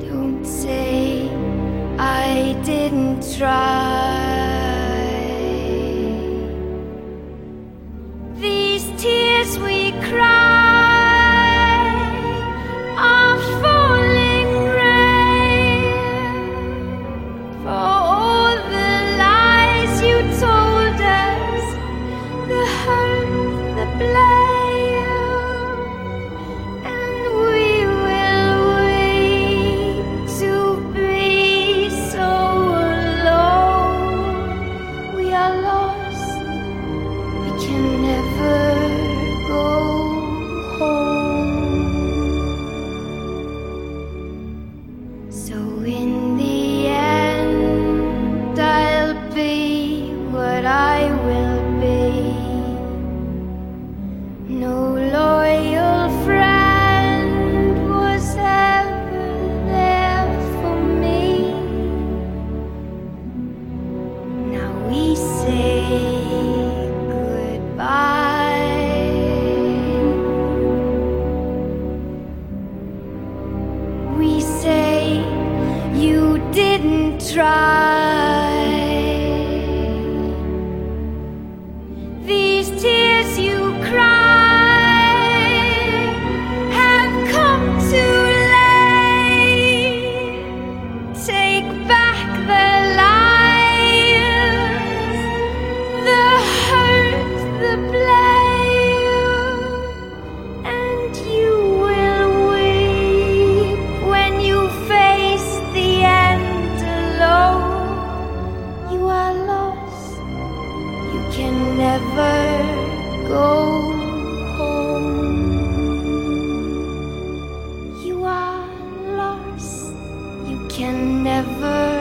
Don't say I didn't try. Can never